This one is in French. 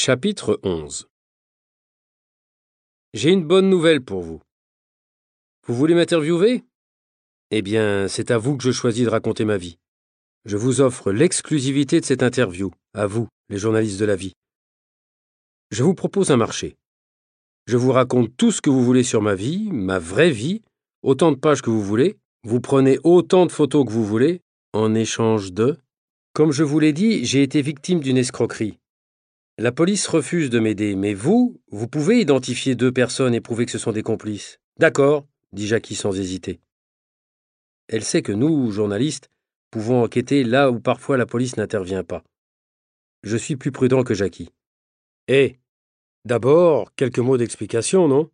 Chapitre 11 J'ai une bonne nouvelle pour vous. Vous voulez m'interviewer? Eh bien, c'est à vous que je choisis de raconter ma vie. Je vous offre l'exclusivité de cette interview, à vous, les journalistes de la vie. Je vous propose un marché. Je vous raconte tout ce que vous voulez sur ma vie, ma vraie vie, autant de pages que vous voulez, vous prenez autant de photos que vous voulez, en échange de... Comme je vous l'ai dit, j'ai été victime d'une escroquerie. La police refuse de m'aider, mais vous, vous pouvez identifier deux personnes et prouver que ce sont des complices. D'accord, dit Jackie sans hésiter. Elle sait que nous, journalistes, pouvons enquêter là où parfois la police n'intervient pas. Je suis plus prudent que Jackie. Eh D'abord, quelques mots d'explication, non?